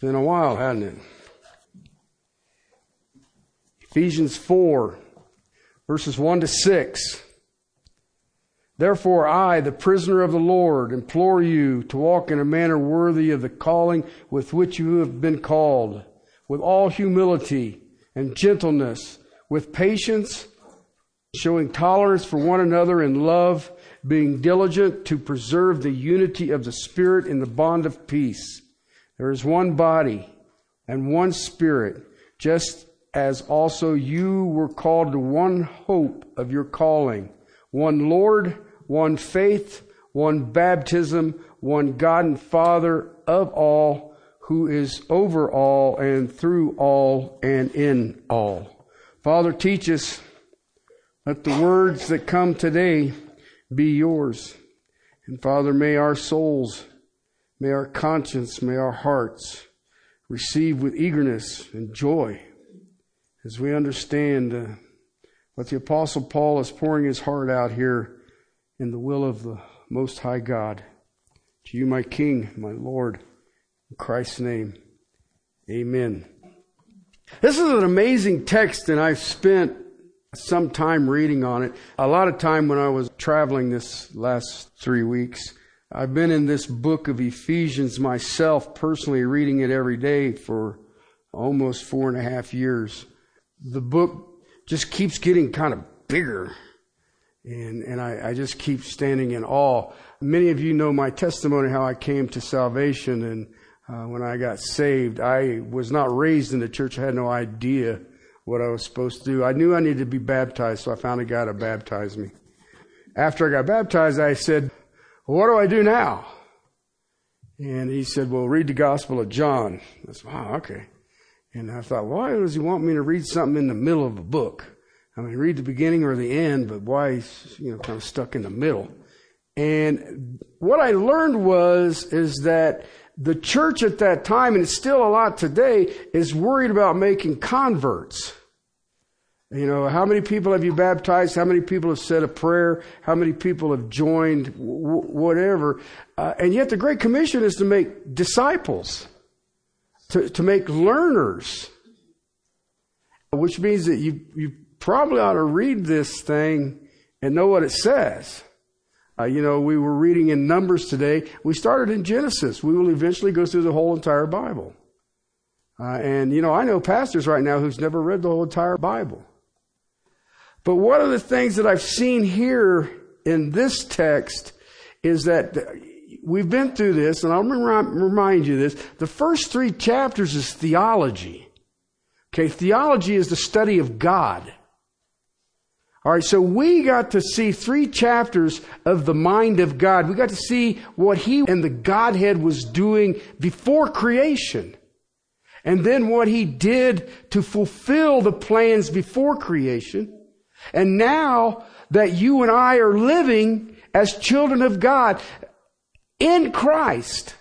Been a while, hasn't it? Ephesians 4, verses 1 to 6. Therefore, I, the prisoner of the Lord, implore you to walk in a manner worthy of the calling with which you have been called, with all humility and gentleness, with patience, showing tolerance for one another in love, being diligent to preserve the unity of the Spirit in the bond of peace. There is one body and one Spirit, just as also you were called to one hope of your calling, one Lord, one faith, one baptism, one God and Father of all, who is over all and through all and in all. Father, teach us. Let the words that come today be yours. And Father, may our souls, may our conscience, may our hearts receive with eagerness and joy as we understand uh, what the Apostle Paul is pouring his heart out here in the will of the Most High God. To you, my King, my Lord, in Christ's name, amen. This is an amazing text, and I've spent some time reading on it. A lot of time when I was traveling this last three weeks. I've been in this book of Ephesians myself, personally reading it every day for almost four and a half years. The book just keeps getting kind of bigger and, and I, I just keep standing in awe. Many of you know my testimony, how I came to salvation. And uh, when I got saved, I was not raised in the church. I had no idea what I was supposed to do. I knew I needed to be baptized, so I found a guy to baptize me. After I got baptized, I said, well, what do I do now? And he said, well, read the Gospel of John. I said, wow, okay. And I thought, why does he want me to read something in the middle of a book? I mean, read the beginning or the end, but why he's, you know, kind of stuck in the middle. And what I learned was, is that the church at that time, and it's still a lot today, is worried about making converts. You know, how many people have you baptized? How many people have said a prayer? How many people have joined? W- whatever. Uh, and yet the Great Commission is to make disciples, to, to make learners, which means that you, you probably ought to read this thing and know what it says. Uh, you know, we were reading in Numbers today. We started in Genesis. We will eventually go through the whole entire Bible. Uh, and, you know, I know pastors right now who's never read the whole entire Bible. But one of the things that I've seen here in this text is that we've been through this, and I'll remind you this. The first three chapters is theology. Okay, theology is the study of God. All right, so we got to see three chapters of the mind of God. We got to see what He and the Godhead was doing before creation. And then what He did to fulfill the plans before creation. And now that you and I are living as children of God in Christ.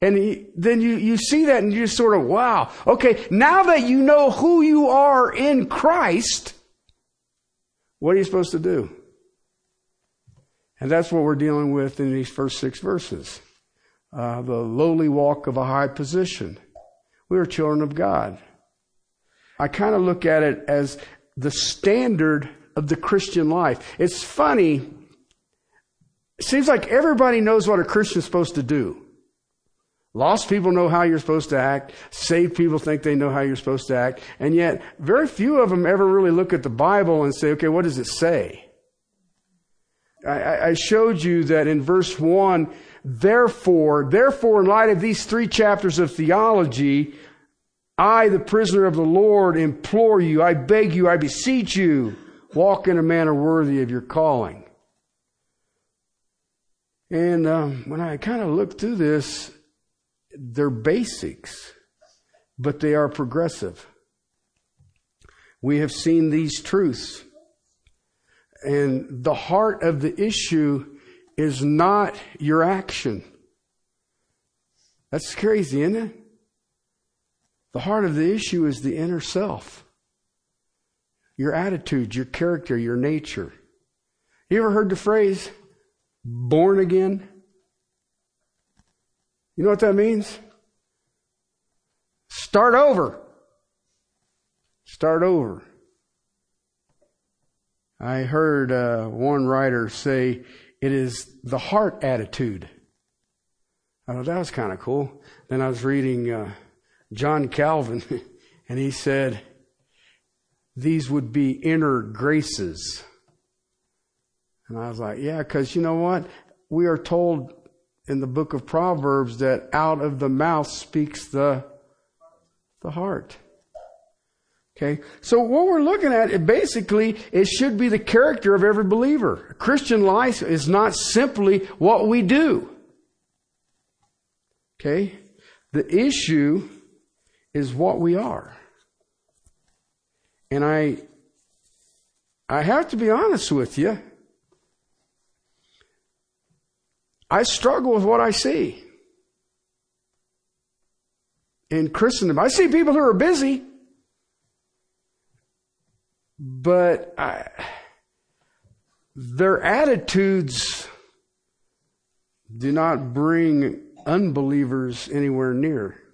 And then you, you see that and you just sort of, wow. Okay, now that you know who you are in Christ, what are you supposed to do? And that's what we're dealing with in these first six verses. Uh, the lowly walk of a high position. We are children of God. I kind of look at it as the standard of the Christian life. It's funny. It seems like everybody knows what a Christian is supposed to do. Lost people know how you're supposed to act. Saved people think they know how you're supposed to act. And yet, very few of them ever really look at the Bible and say, okay, what does it say? I, I showed you that in verse 1, therefore, therefore, in light of these three chapters of theology, I, the prisoner of the Lord, implore you, I beg you, I beseech you, walk in a manner worthy of your calling. And um, when I kind of look through this, they're basics, but they are progressive. We have seen these truths. And the heart of the issue is not your action. That's crazy, isn't it? The heart of the issue is the inner self. Your attitude, your character, your nature. You ever heard the phrase, born again? You know what that means? Start over. Start over. I heard uh, one writer say it is the heart attitude. I thought that was kind of cool. Then I was reading uh, John Calvin, and he said these would be inner graces. And I was like, yeah, because you know what? We are told in the book of Proverbs that out of the mouth speaks the, the heart. Okay. So what we're looking at, it basically, it should be the character of every believer. Christian life is not simply what we do. Okay. The issue is what we are. And I, I have to be honest with you. I struggle with what I see in Christendom. I see people who are busy, but I, their attitudes do not bring unbelievers anywhere near.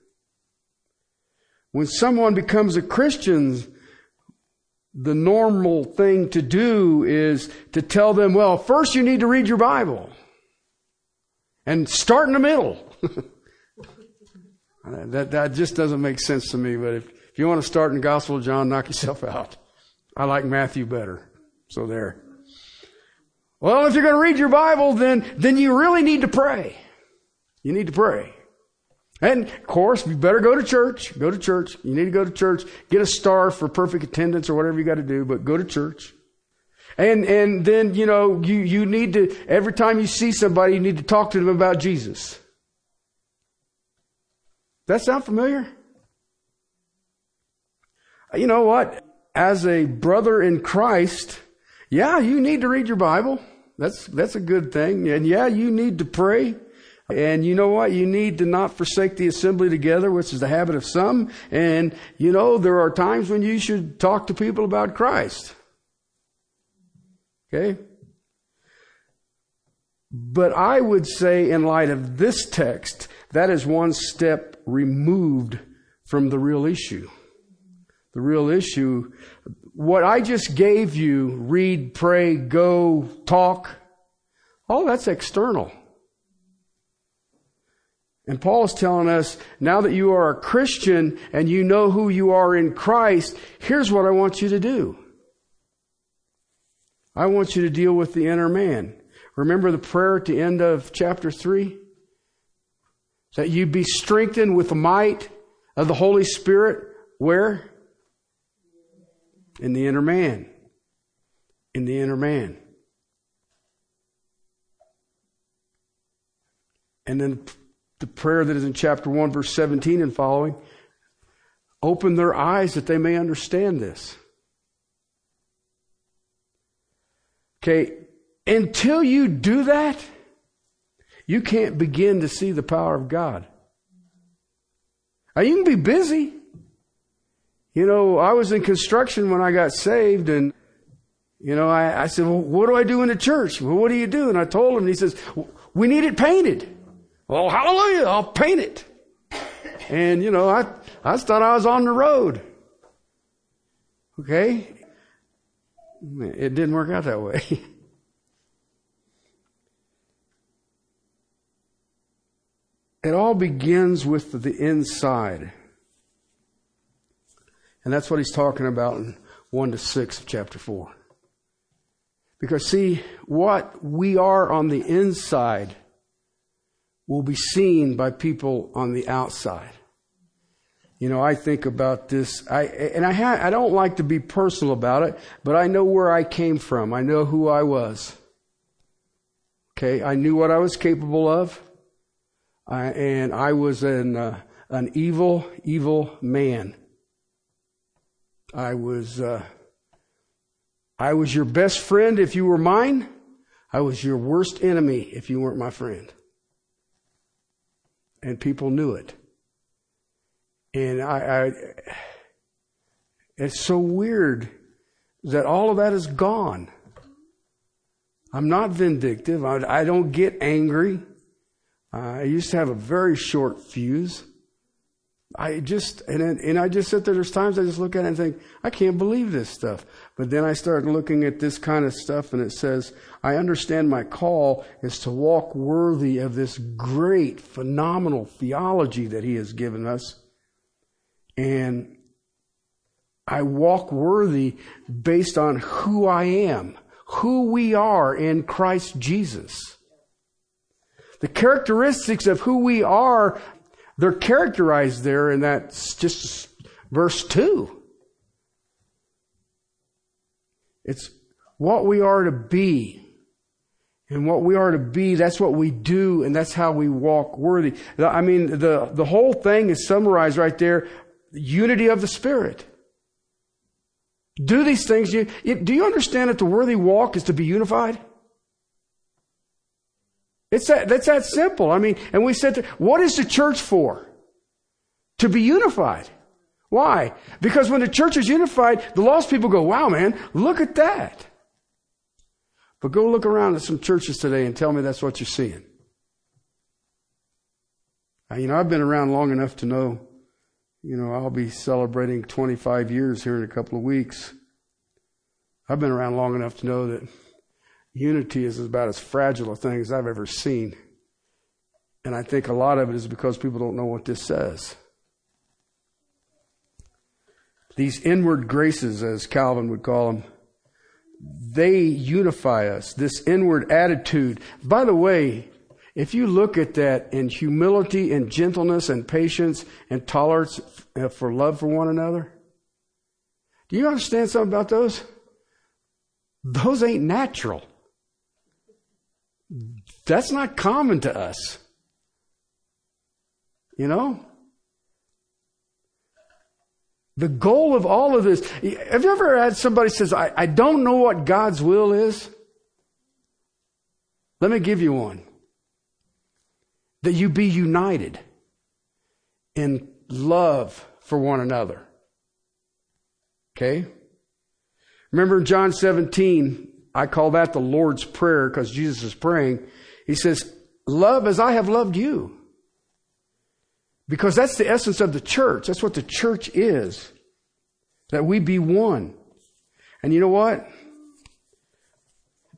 When someone becomes a Christian, the normal thing to do is to tell them, well, first you need to read your Bible and start in the middle. that, that just doesn't make sense to me, but if, if you want to start in the Gospel of John, knock yourself out. I like Matthew better. So there. Well, if you're going to read your Bible, then, then you really need to pray. You need to pray. And of course, you better go to church. Go to church. You need to go to church. Get a star for perfect attendance or whatever you got to do, but go to church. And, and then, you know, you, you need to, every time you see somebody, you need to talk to them about Jesus. That sound familiar? You know what? As a brother in Christ, yeah, you need to read your Bible. That's, that's a good thing. And yeah, you need to pray. And you know what? You need to not forsake the assembly together, which is the habit of some. And, you know, there are times when you should talk to people about Christ. Okay? But I would say, in light of this text, that is one step removed from the real issue. The real issue, what I just gave you, read, pray, go, talk, all that's external. And Paul is telling us, now that you are a Christian and you know who you are in Christ, here's what I want you to do. I want you to deal with the inner man. Remember the prayer at the end of chapter 3? That you be strengthened with the might of the Holy Spirit. Where? In the inner man. In the inner man. And then the prayer that is in chapter 1, verse 17 and following open their eyes that they may understand this. Okay, until you do that, you can't begin to see the power of God. Now, you can be busy. You know, I was in construction when I got saved, and, you know, I, I said, Well, what do I do in the church? Well, what do you do? And I told him, and he says, We need it painted. Well, hallelujah, I'll paint it. And, you know, I, I thought I was on the road. Okay? It didn't work out that way. it all begins with the inside. And that's what he's talking about in 1 to 6 of chapter 4. Because, see, what we are on the inside will be seen by people on the outside. You know, I think about this, I, and I, ha- I don't like to be personal about it, but I know where I came from. I know who I was. Okay, I knew what I was capable of, I, and I was an, uh, an evil, evil man. I was, uh, I was your best friend if you were mine. I was your worst enemy if you weren't my friend. And people knew it. And I, I, it's so weird that all of that is gone. I'm not vindictive. I, I don't get angry. Uh, I used to have a very short fuse. I just, and, and I just sit there, there's times I just look at it and think, I can't believe this stuff. But then I start looking at this kind of stuff and it says, I understand my call is to walk worthy of this great, phenomenal theology that he has given us. And I walk worthy based on who I am, who we are in Christ Jesus. The characteristics of who we are they're characterized there in that just verse 2. It's what we are to be. And what we are to be, that's what we do, and that's how we walk worthy. I mean, the, the whole thing is summarized right there. Unity of the Spirit. Do these things. You, do you understand that the worthy walk is to be unified? It's that, that's that simple. I mean, and we said, what is the church for? To be unified. Why? Because when the church is unified, the lost people go, wow, man, look at that. But go look around at some churches today and tell me that's what you're seeing. Uh, you know, I've been around long enough to know, you know, I'll be celebrating 25 years here in a couple of weeks. I've been around long enough to know that unity is about as fragile a thing as I've ever seen. And I think a lot of it is because people don't know what this says. These inward graces, as Calvin would call them, they unify us. This inward attitude. By the way, if you look at that in humility and gentleness and patience and tolerance uh, for love for one another, do you understand something about those? Those ain't natural. That's not common to us. You know? The goal of all of this, have you ever had somebody says, I, I don't know what God's will is? Let me give you one. That you be united in love for one another. Okay? Remember John 17, I call that the Lord's Prayer because Jesus is praying. He says, Love as I have loved you. Because that's the essence of the church. That's what the church is. That we be one. And you know what?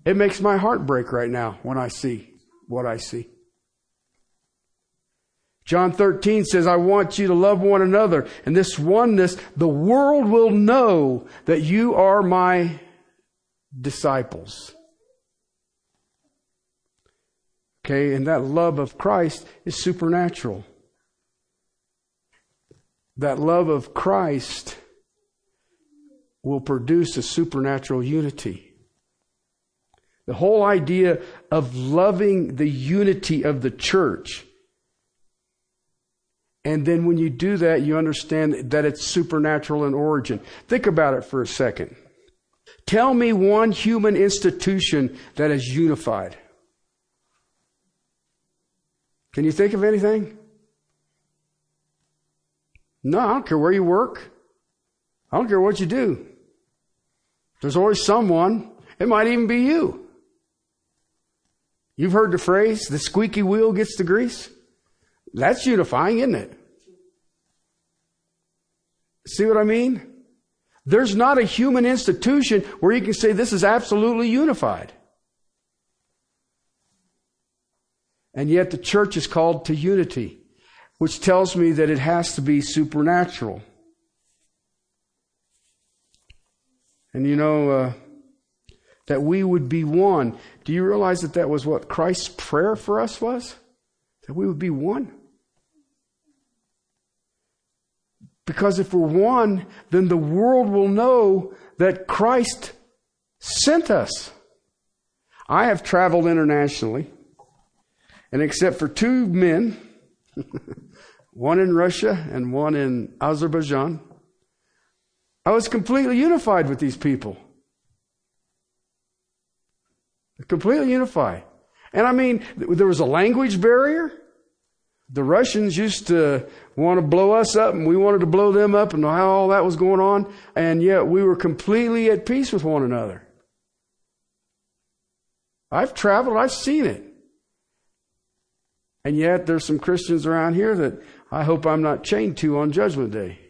It makes my heart break right now when I see what I see. John 13 says, I want you to love one another. And this oneness, the world will know that you are my disciples. Okay, and that love of Christ is supernatural. That love of Christ will produce a supernatural unity. The whole idea of loving the unity of the church. And then when you do that, you understand that it's supernatural in origin. Think about it for a second. Tell me one human institution that is unified. Can you think of anything? No, I don't care where you work. I don't care what you do. There's always someone. It might even be you. You've heard the phrase, the squeaky wheel gets the grease. That's unifying, isn't it? See what I mean? There's not a human institution where you can say this is absolutely unified. And yet the church is called to unity, which tells me that it has to be supernatural. And you know, uh, that we would be one. Do you realize that that was what Christ's prayer for us was? That we would be one? Because if we're one, then the world will know that Christ sent us. I have traveled internationally, and except for two men, one in Russia and one in Azerbaijan, I was completely unified with these people. Completely unified. And I mean, there was a language barrier. The Russians used to want to blow us up and we wanted to blow them up and know how all that was going on. And yet we were completely at peace with one another. I've traveled, I've seen it. And yet there's some Christians around here that I hope I'm not chained to on Judgment Day.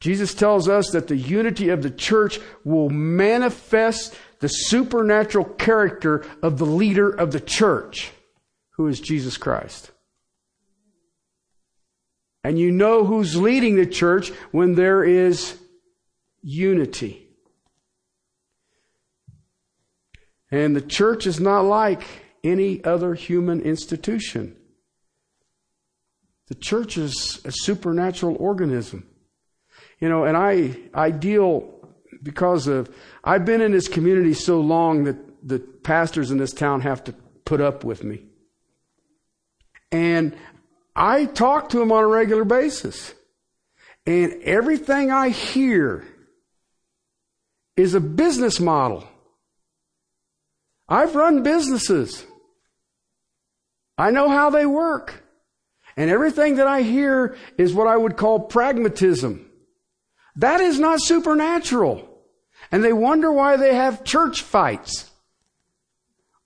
Jesus tells us that the unity of the church will manifest the supernatural character of the leader of the church, who is Jesus Christ. And you know who's leading the church when there is unity. And the church is not like any other human institution. The church is a supernatural organism. You know, and I, I deal because of, I've been in this community so long that the pastors in this town have to put up with me. And I talk to them on a regular basis. And everything I hear is a business model. I've run businesses. I know how they work. And everything that I hear is what I would call pragmatism. That is not supernatural. And they wonder why they have church fights.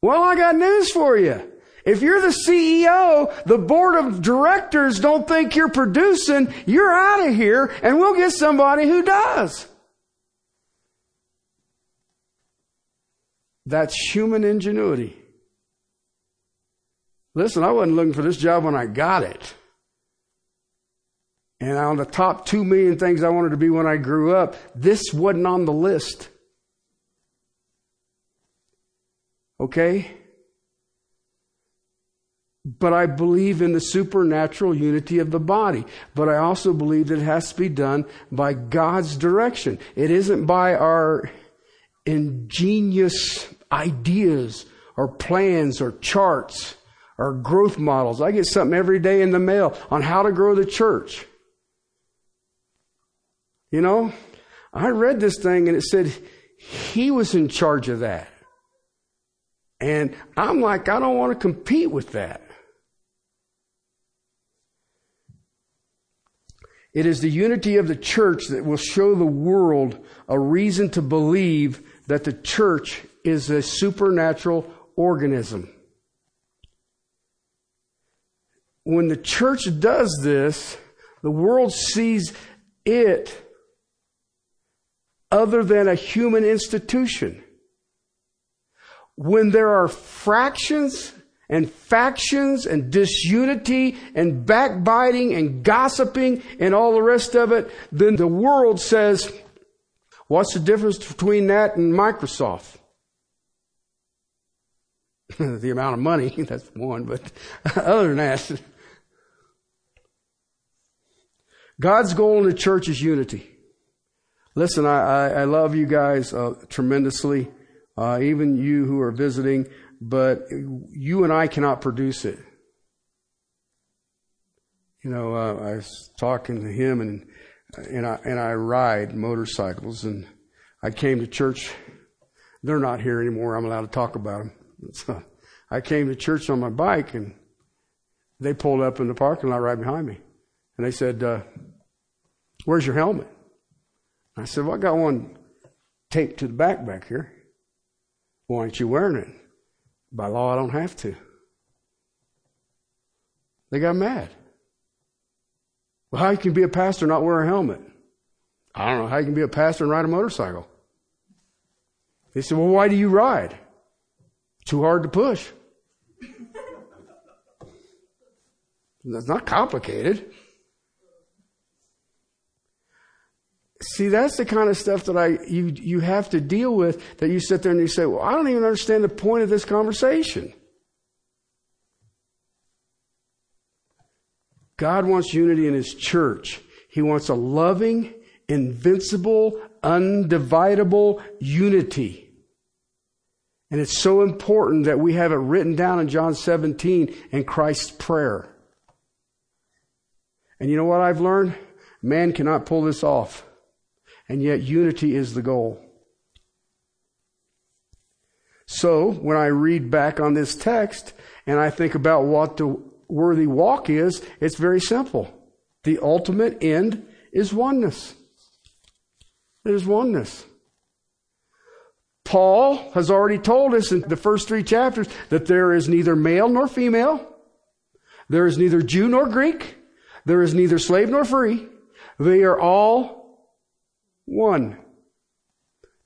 Well, I got news for you. If you're the CEO, the board of directors don't think you're producing, you're out of here and we'll get somebody who does. That's human ingenuity. Listen, I wasn't looking for this job when I got it. And on the top two million things I wanted to be when I grew up, this wasn't on the list. Okay? But I believe in the supernatural unity of the body. But I also believe that it has to be done by God's direction. It isn't by our ingenious ideas or plans or charts or growth models. I get something every day in the mail on how to grow the church. You know, I read this thing and it said he was in charge of that. And I'm like, I don't want to compete with that. It is the unity of the church that will show the world a reason to believe that the church is a supernatural organism. When the church does this, the world sees it other than a human institution. When there are fractions and factions and disunity and backbiting and gossiping and all the rest of it, then the world says, what's the difference between that and Microsoft? the amount of money, that's one, but other than that, God's goal in the church is unity. Listen, I, I, I love you guys uh, tremendously, uh, even you who are visiting, but you and I cannot produce it. You know, uh, I was talking to him, and and I and I ride motorcycles, and I came to church. They're not here anymore. I'm allowed to talk about them. So I came to church on my bike, and they pulled up in the parking lot right behind me, and they said, uh, "Where's your helmet?" I said, Well, I got one taped to the back back here. Why aren't you wearing it? By law, I don't have to. They got mad. Well, how you can be a pastor and not wear a helmet? I don't know how you can be a pastor and ride a motorcycle. They said, Well, why do you ride? Too hard to push. That's not complicated. See, that's the kind of stuff that I you you have to deal with that you sit there and you say, "Well, I don't even understand the point of this conversation." God wants unity in his church. He wants a loving, invincible, undividable unity. And it's so important that we have it written down in John 17 in Christ's prayer. And you know what I've learned? Man cannot pull this off and yet unity is the goal. So, when I read back on this text and I think about what the worthy walk is, it's very simple. The ultimate end is oneness. It is oneness. Paul has already told us in the first three chapters that there is neither male nor female. There is neither Jew nor Greek. There is neither slave nor free. They are all one.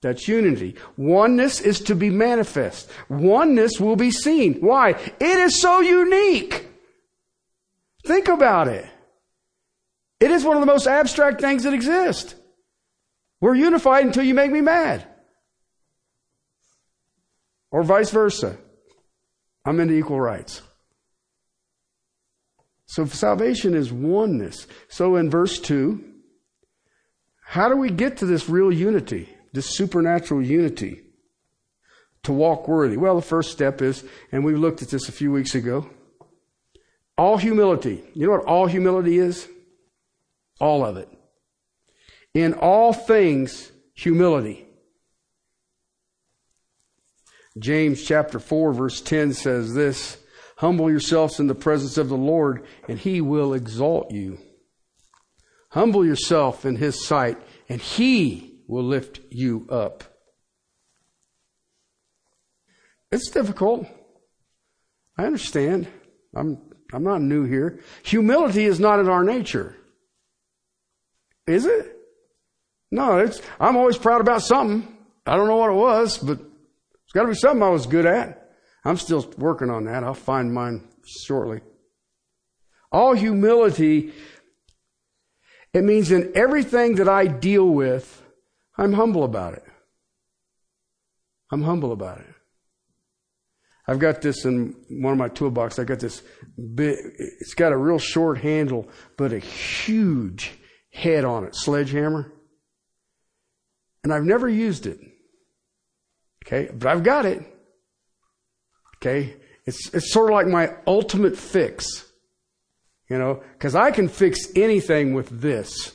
That's unity. Oneness is to be manifest. Oneness will be seen. Why? It is so unique. Think about it. It is one of the most abstract things that exist. We're unified until you make me mad. Or vice versa. I'm into equal rights. So salvation is oneness. So in verse 2, how do we get to this real unity, this supernatural unity? To walk worthy. Well, the first step is, and we looked at this a few weeks ago, all humility. You know what all humility is? All of it. In all things, humility. James chapter 4 verse 10 says this, Humble yourselves in the presence of the Lord and he will exalt you. Humble yourself in his sight and he will lift you up. It's difficult. I understand. I'm, I'm not new here. Humility is not in our nature. Is it? No, it's, I'm always proud about something. I don't know what it was, but it's got to be something I was good at. I'm still working on that. I'll find mine shortly. All humility, it means in everything that I deal with, I'm humble about it. I'm humble about it. I've got this in one of my toolbox. I got this big, it's got a real short handle, but a huge head on it, sledgehammer. And I've never used it. Okay, but I've got it. Okay, it's, it's sort of like my ultimate fix. You know, because I can fix anything with this.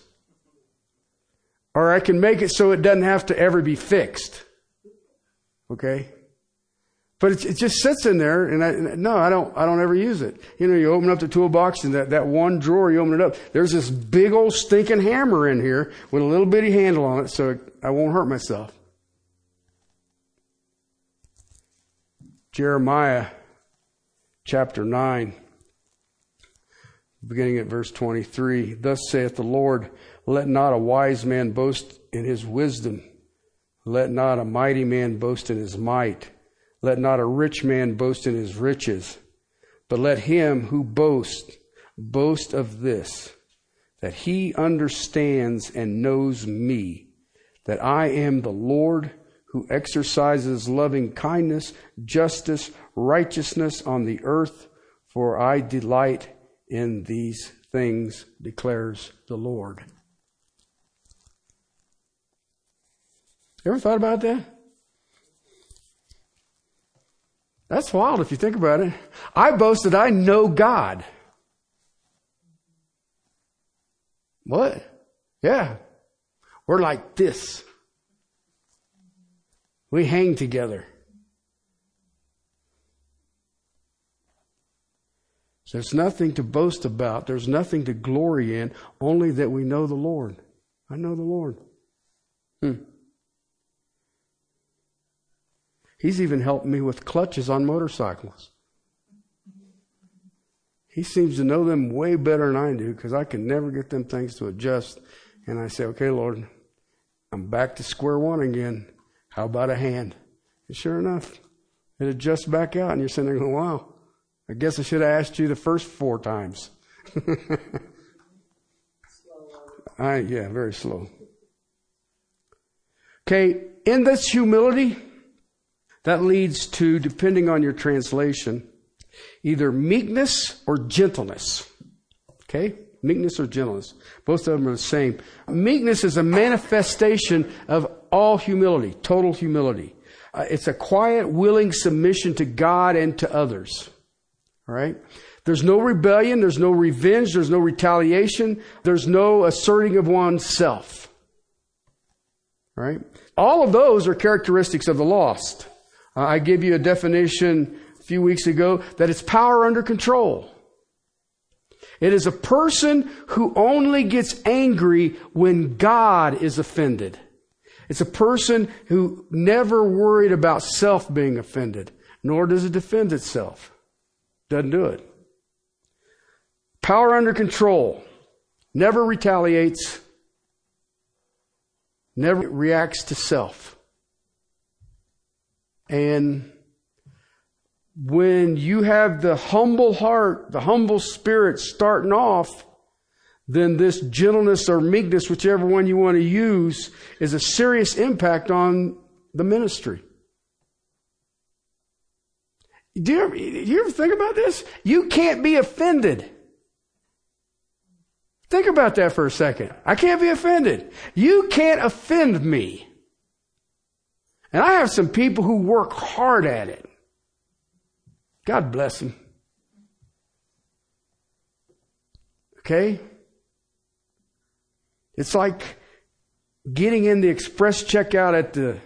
Or I can make it so it doesn't have to ever be fixed. Okay? But it, it just sits in there, and I, no, I don't. I don't ever use it. You know, you open up the toolbox, and that, that one drawer, you open it up. There's this big old stinking hammer in here with a little bitty handle on it, so I won't hurt myself. Jeremiah chapter 9, beginning at verse 23. Thus saith the Lord, Let not a wise man boast in his wisdom, let not a mighty man boast in his might, let not a rich man boast in his riches, but let him who boasts boast of this, that he understands and knows me, that I am the Lord who exercises loving kindness, justice, righteousness on the earth, for I delight in these things, declares the Lord. Ever thought about that? That's wild if you think about it. I boast that I know God. What? Yeah. We're like this. We hang together. There's nothing to boast about. There's nothing to glory in, only that we know the Lord. I know the Lord. Hmm. He's even helped me with clutches on motorcycles. He seems to know them way better than I do because I can never get them things to adjust. And I say, okay, Lord, I'm back to square one again. How about a hand? And sure enough, it adjusts back out, and you're sitting there going, wow, I guess I should have asked you the first four times. I, yeah, very slow. Okay, in this humility, that leads to, depending on your translation, either meekness or gentleness. Okay? Meekness or gentleness. Both of them are the same. Meekness is a manifestation of all humility, total humility. Uh, it's a quiet, willing submission to God and to others. Right? There's no rebellion, there's no revenge, there's no retaliation, there's no asserting of oneself. Right? All of those are characteristics of the lost. Uh, I gave you a definition a few weeks ago that it's power under control. It is a person who only gets angry when God is offended. It's a person who never worried about self being offended, nor does it defend itself. Doesn't do it. Power under control. Never retaliates. Never reacts to self. And when you have the humble heart, the humble spirit starting off, then this gentleness or meekness, whichever one you want to use, is a serious impact on the ministry. Do you, ever, do you ever think about this? You can't be offended. Think about that for a second. I can't be offended. You can't offend me. And I have some people who work hard at it. God bless them. Okay? It's like getting in the express checkout at the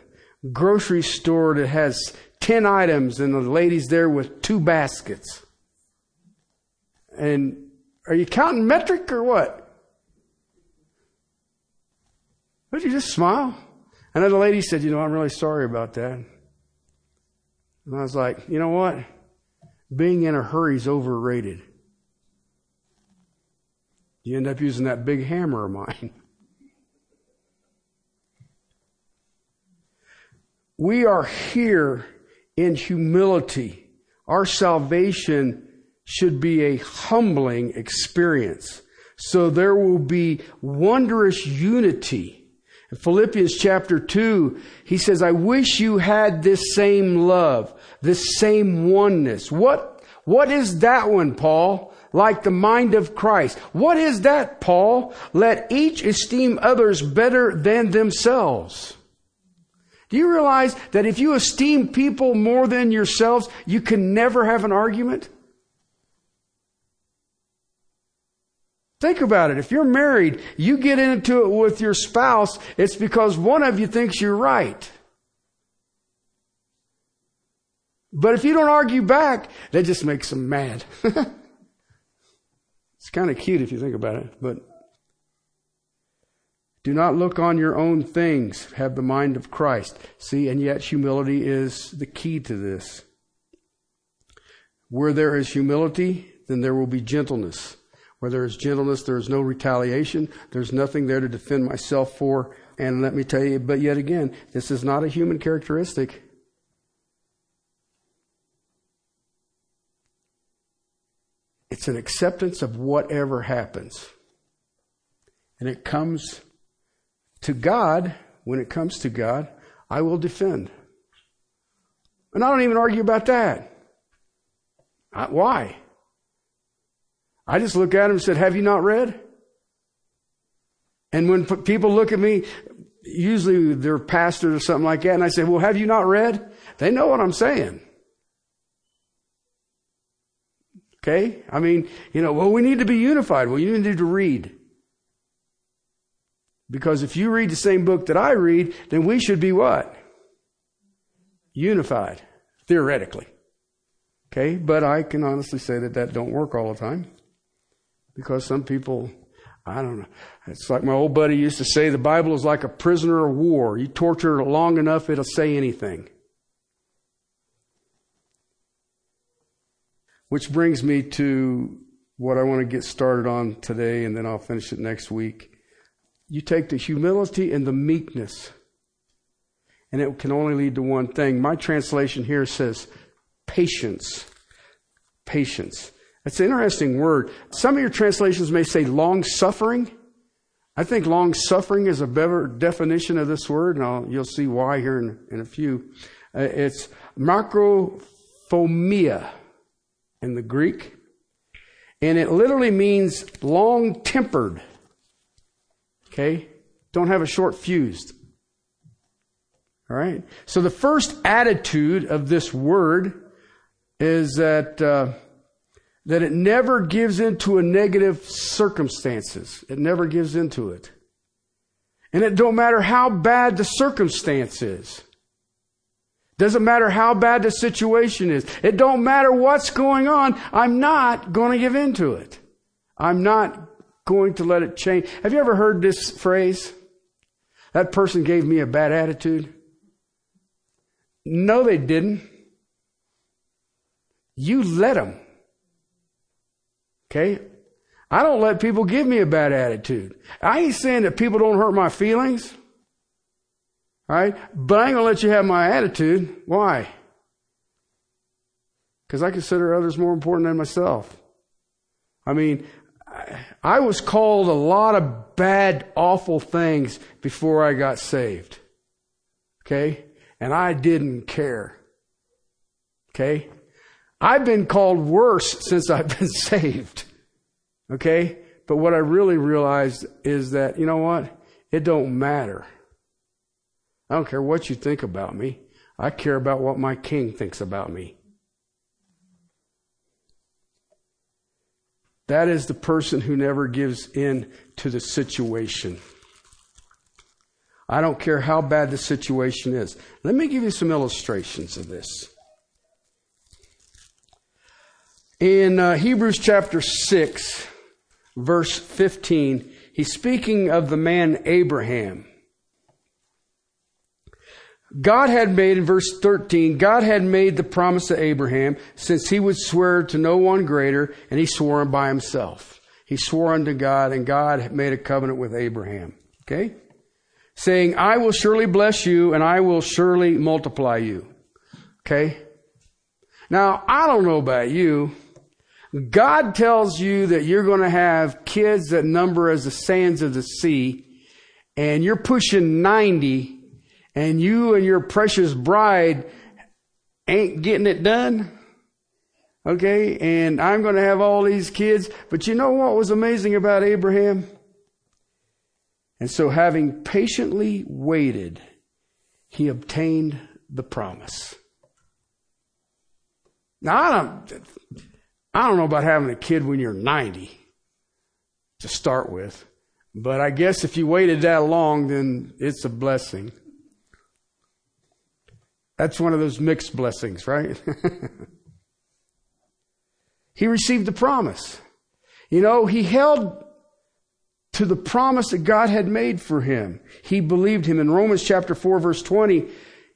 grocery store that has 10 items and the lady's there with two baskets. And are you counting metric or what? Would you just smile? The lady said, You know, I'm really sorry about that. And I was like, You know what? Being in a hurry is overrated. You end up using that big hammer of mine. We are here in humility. Our salvation should be a humbling experience. So there will be wondrous unity. In Philippians chapter 2, he says, I wish you had this same love, this same oneness. What, what is that one, Paul? Like the mind of Christ. What is that, Paul? Let each esteem others better than themselves. Do you realize that if you esteem people more than yourselves, you can never have an argument? Think about it. If you're married, you get into it with your spouse, it's because one of you thinks you're right. But if you don't argue back, that just makes them mad. it's kind of cute if you think about it, but do not look on your own things. Have the mind of Christ. See, and yet humility is the key to this. Where there is humility, then there will be gentleness. Where there is gentleness, there is no retaliation. There's nothing there to defend myself for. And let me tell you, but yet again, this is not a human characteristic. It's an acceptance of whatever happens. And it comes to God, when it comes to God, I will defend. And I don't even argue about that. I, why? I just look at him and said, Have you not read? And when p- people look at me, usually they're pastors or something like that, and I say, Well, have you not read? They know what I'm saying. Okay? I mean, you know, well, we need to be unified. Well, you need to read. Because if you read the same book that I read, then we should be what? Unified, theoretically. Okay, but I can honestly say that that don't work all the time. Because some people, I don't know. It's like my old buddy used to say, the Bible is like a prisoner of war. You torture it long enough, it'll say anything. Which brings me to what I want to get started on today, and then I'll finish it next week you take the humility and the meekness, and it can only lead to one thing. My translation here says patience. Patience. That's an interesting word. Some of your translations may say long suffering. I think long suffering is a better definition of this word, and I'll, you'll see why here in, in a few. Uh, it's macrothumia in the Greek, and it literally means long tempered. Okay? Don't have a short fused. All right? So the first attitude of this word is that, uh, that it never gives into a negative circumstances. It never gives into it. And it don't matter how bad the circumstance is. Doesn't matter how bad the situation is. It don't matter what's going on. I'm not going to give into it. I'm not going to let it change. Have you ever heard this phrase? That person gave me a bad attitude. No, they didn't. You let them. Okay? I don't let people give me a bad attitude. I ain't saying that people don't hurt my feelings. Right? But I ain't gonna let you have my attitude. Why? Because I consider others more important than myself. I mean, I was called a lot of bad, awful things before I got saved. Okay? And I didn't care. Okay? I've been called worse since I've been saved. Okay? But what I really realized is that, you know what? It don't matter. I don't care what you think about me. I care about what my king thinks about me. That is the person who never gives in to the situation. I don't care how bad the situation is. Let me give you some illustrations of this. In uh, Hebrews chapter 6, verse 15, he's speaking of the man Abraham. God had made, in verse 13, God had made the promise to Abraham since he would swear to no one greater, and he swore by himself. He swore unto God, and God made a covenant with Abraham. Okay? Saying, I will surely bless you, and I will surely multiply you. Okay? Now, I don't know about you. God tells you that you're going to have kids that number as the sands of the sea, and you're pushing 90 and you and your precious bride ain't getting it done. Okay, and I'm going to have all these kids. But you know what was amazing about Abraham? And so, having patiently waited, he obtained the promise. Now, I don't, I don't know about having a kid when you're 90 to start with, but I guess if you waited that long, then it's a blessing. That's one of those mixed blessings, right? he received the promise. You know, he held to the promise that God had made for him. He believed him. In Romans chapter 4 verse 20,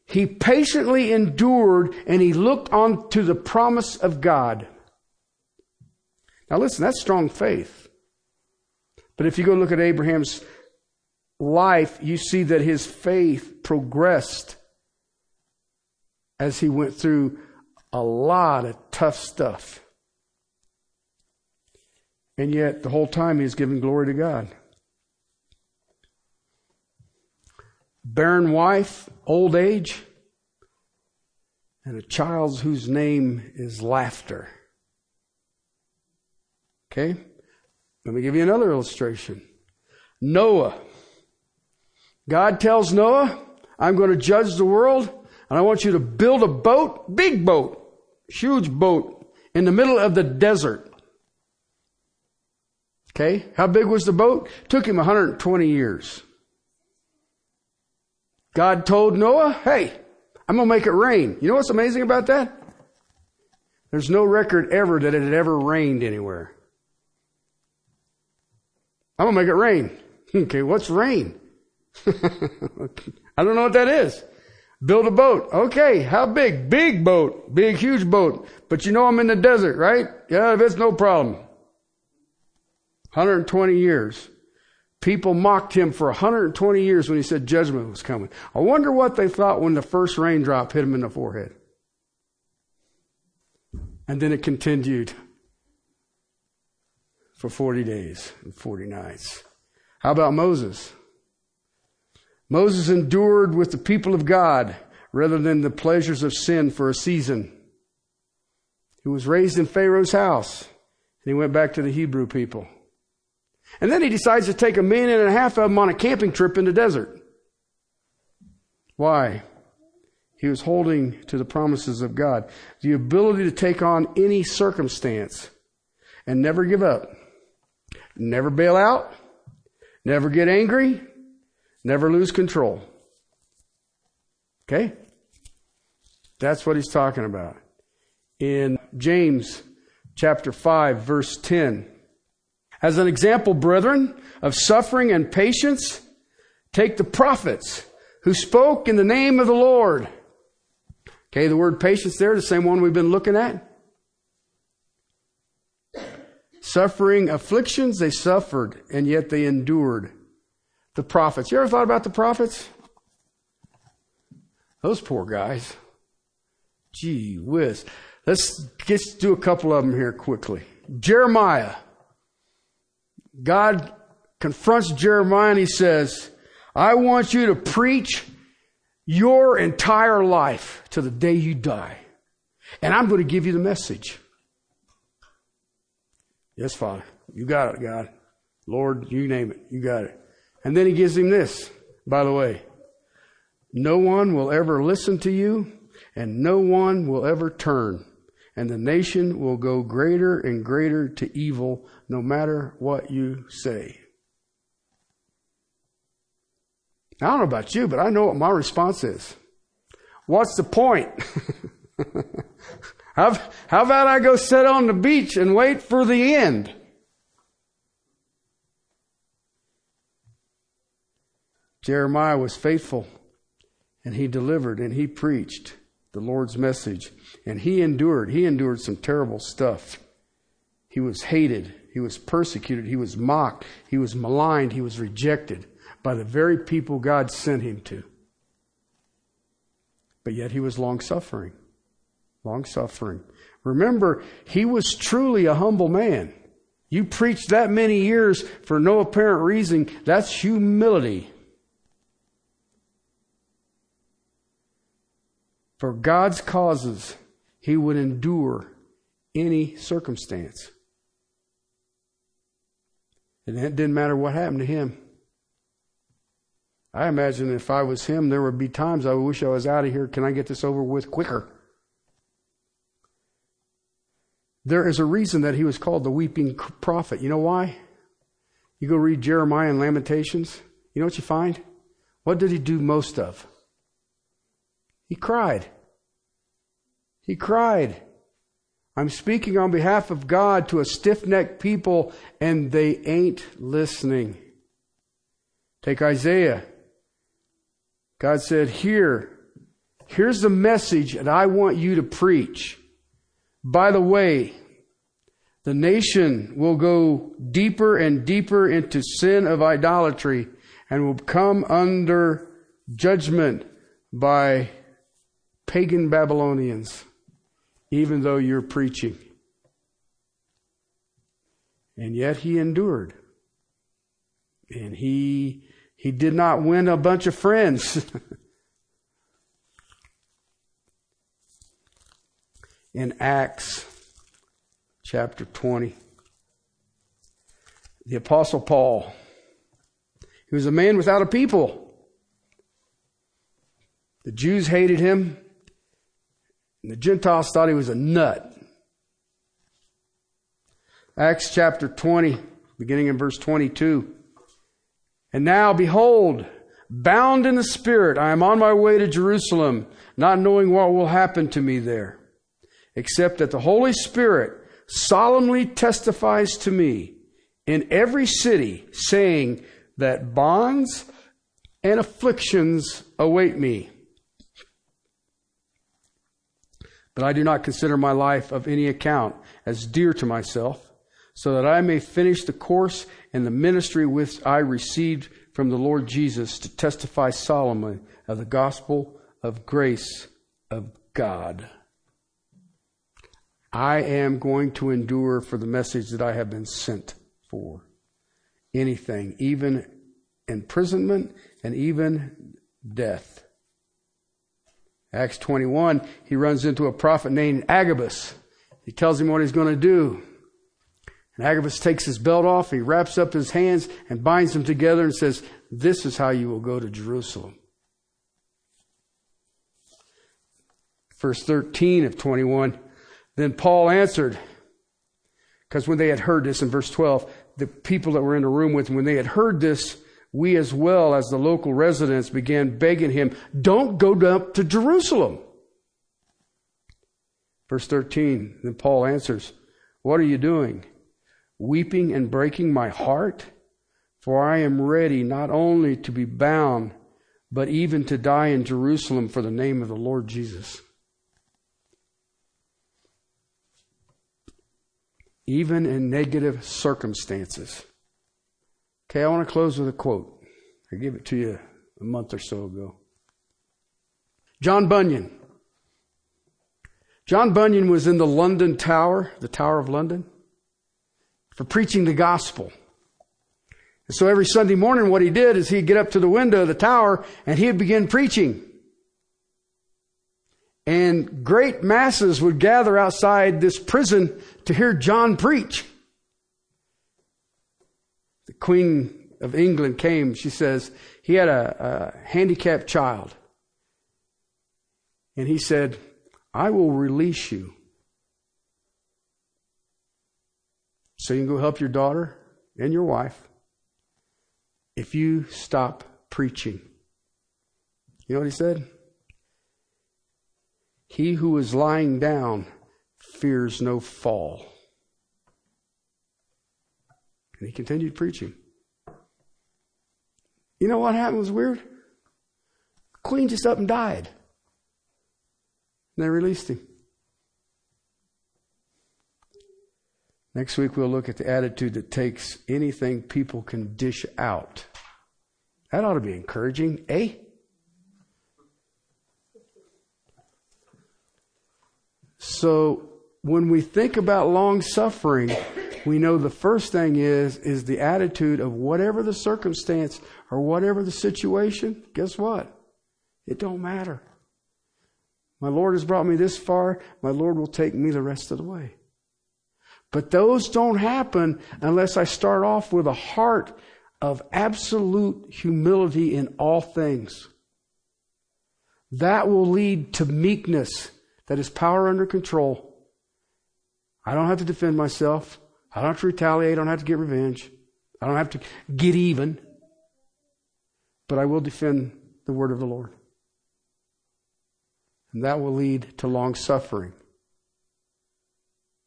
he patiently endured and he looked on to the promise of God. Now listen, that's strong faith. But if you go look at Abraham's life, you see that his faith progressed as he went through a lot of tough stuff. And yet, the whole time, he's giving glory to God. Barren wife, old age, and a child whose name is laughter. Okay? Let me give you another illustration. Noah. God tells Noah, I'm going to judge the world and I want you to build a boat, big boat, huge boat, in the middle of the desert. Okay? How big was the boat? Took him 120 years. God told Noah, hey, I'm going to make it rain. You know what's amazing about that? There's no record ever that it had ever rained anywhere. I'm going to make it rain. Okay, what's rain? I don't know what that is. Build a boat. Okay, how big? Big boat. Big, huge boat. But you know I'm in the desert, right? Yeah, that's no problem. 120 years. People mocked him for 120 years when he said judgment was coming. I wonder what they thought when the first raindrop hit him in the forehead. And then it continued for 40 days and 40 nights. How about Moses? Moses endured with the people of God rather than the pleasures of sin for a season. He was raised in Pharaoh's house and he went back to the Hebrew people. And then he decides to take a million and a half of them on a camping trip in the desert. Why? He was holding to the promises of God. The ability to take on any circumstance and never give up. Never bail out. Never get angry. Never lose control. Okay? That's what he's talking about. In James chapter 5 verse 10. As an example, brethren, of suffering and patience, Take the prophets who spoke in the name of the Lord. Okay, the word patience there, the same one we've been looking at. Suffering afflictions, they suffered, and yet they endured. The prophets. You ever thought about the prophets? Those poor guys. Gee whiz. Let's get do a couple of them here quickly. Jeremiah. God confronts Jeremiah and he says, I want you to preach your entire life to the day you die. And I'm going to give you the message. Yes, Father. You got it, God. Lord, you name it. You got it. And then he gives him this, by the way. No one will ever listen to you, and no one will ever turn. And the nation will go greater and greater to evil, no matter what you say. I don't know about you, but I know what my response is. What's the point? how, how about I go sit on the beach and wait for the end? Jeremiah was faithful and he delivered and he preached the Lord's message and he endured. He endured some terrible stuff. He was hated. He was persecuted. He was mocked. He was maligned. He was rejected by the very people God sent him to. But yet he was long suffering. Long suffering. Remember, he was truly a humble man. You preached that many years for no apparent reason. That's humility. For God's causes, he would endure any circumstance. And it didn't matter what happened to him. I imagine if I was him, there would be times I wish I was out of here. Can I get this over with quicker? There is a reason that he was called the weeping prophet. You know why? You go read Jeremiah and Lamentations. You know what you find? What did he do most of? He cried. He cried. I'm speaking on behalf of God to a stiff necked people, and they ain't listening. Take Isaiah. God said, Here, here's the message that I want you to preach. By the way, the nation will go deeper and deeper into sin of idolatry and will come under judgment by pagan Babylonians, even though you're preaching. And yet he endured. And he he did not win a bunch of friends. In Acts chapter 20, the Apostle Paul, he was a man without a people. The Jews hated him, and the Gentiles thought he was a nut. Acts chapter 20, beginning in verse 22. And now, behold, bound in the Spirit, I am on my way to Jerusalem, not knowing what will happen to me there, except that the Holy Spirit solemnly testifies to me in every city, saying that bonds and afflictions await me. But I do not consider my life of any account as dear to myself, so that I may finish the course and the ministry which I received from the Lord Jesus to testify solemnly of the gospel of grace of God. I am going to endure for the message that I have been sent for. Anything, even imprisonment and even death. Acts 21, he runs into a prophet named Agabus. He tells him what he's going to do. And Agabus takes his belt off, he wraps up his hands and binds them together and says, This is how you will go to Jerusalem. Verse 13 of 21. Then Paul answered, because when they had heard this in verse 12, the people that were in the room with him, when they had heard this, we as well as the local residents began begging him, Don't go up to Jerusalem. Verse 13, then Paul answers, What are you doing? weeping and breaking my heart? For I am ready not only to be bound, but even to die in Jerusalem for the name of the Lord Jesus. Even in negative circumstances. Okay, I want to close with a quote. I gave it to you a month or so ago. John Bunyan. John Bunyan was in the London Tower, the Tower of London, for preaching the gospel. And so every Sunday morning, what he did is he'd get up to the window of the tower and he'd begin preaching. And great masses would gather outside this prison to hear John preach. Queen of England came. She says he had a, a handicapped child. And he said, I will release you. So you can go help your daughter and your wife if you stop preaching. You know what he said? He who is lying down fears no fall. And he continued preaching. You know what happened was weird? Queen just up and died. And they released him. Next week, we'll look at the attitude that takes anything people can dish out. That ought to be encouraging, eh? So, when we think about long suffering, we know the first thing is is the attitude of whatever the circumstance or whatever the situation, guess what? It don't matter. My Lord has brought me this far, my Lord will take me the rest of the way. But those don't happen unless I start off with a heart of absolute humility in all things. That will lead to meekness that is power under control. I don't have to defend myself. I don't have to retaliate. I don't have to get revenge. I don't have to get even. But I will defend the word of the Lord. And that will lead to long suffering,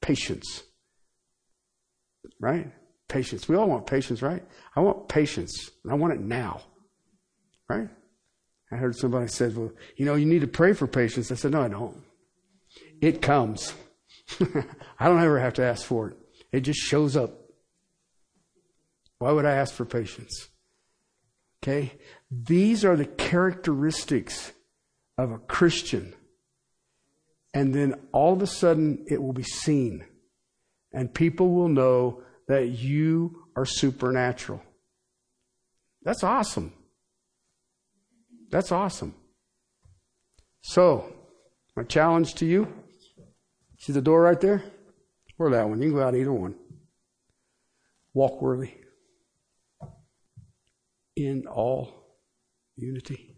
patience, right? Patience. We all want patience, right? I want patience. And I want it now. Right? I heard somebody said, well, you know, you need to pray for patience. I said, no, I don't. It comes. I don't ever have to ask for it. It just shows up. Why would I ask for patience? Okay? These are the characteristics of a Christian. And then all of a sudden it will be seen and people will know that you are supernatural. That's awesome. That's awesome. So, my challenge to you see the door right there? Or that one. You can go out either one. Walk worthy in all unity.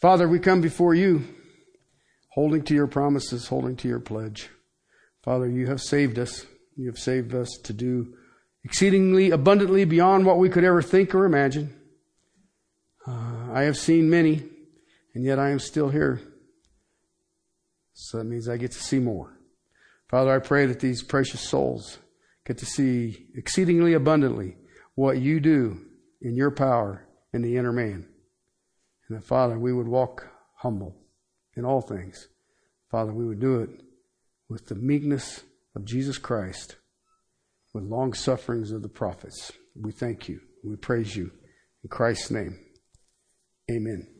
Father, we come before you holding to your promises, holding to your pledge. Father, you have saved us. You have saved us to do exceedingly abundantly beyond what we could ever think or imagine. Uh, I have seen many, and yet I am still here. So that means I get to see more. Father, I pray that these precious souls get to see exceedingly abundantly what you do in your power in the inner man. And that, Father, we would walk humble in all things. Father, we would do it with the meekness of Jesus Christ, with long sufferings of the prophets. We thank you. We praise you. In Christ's name, amen.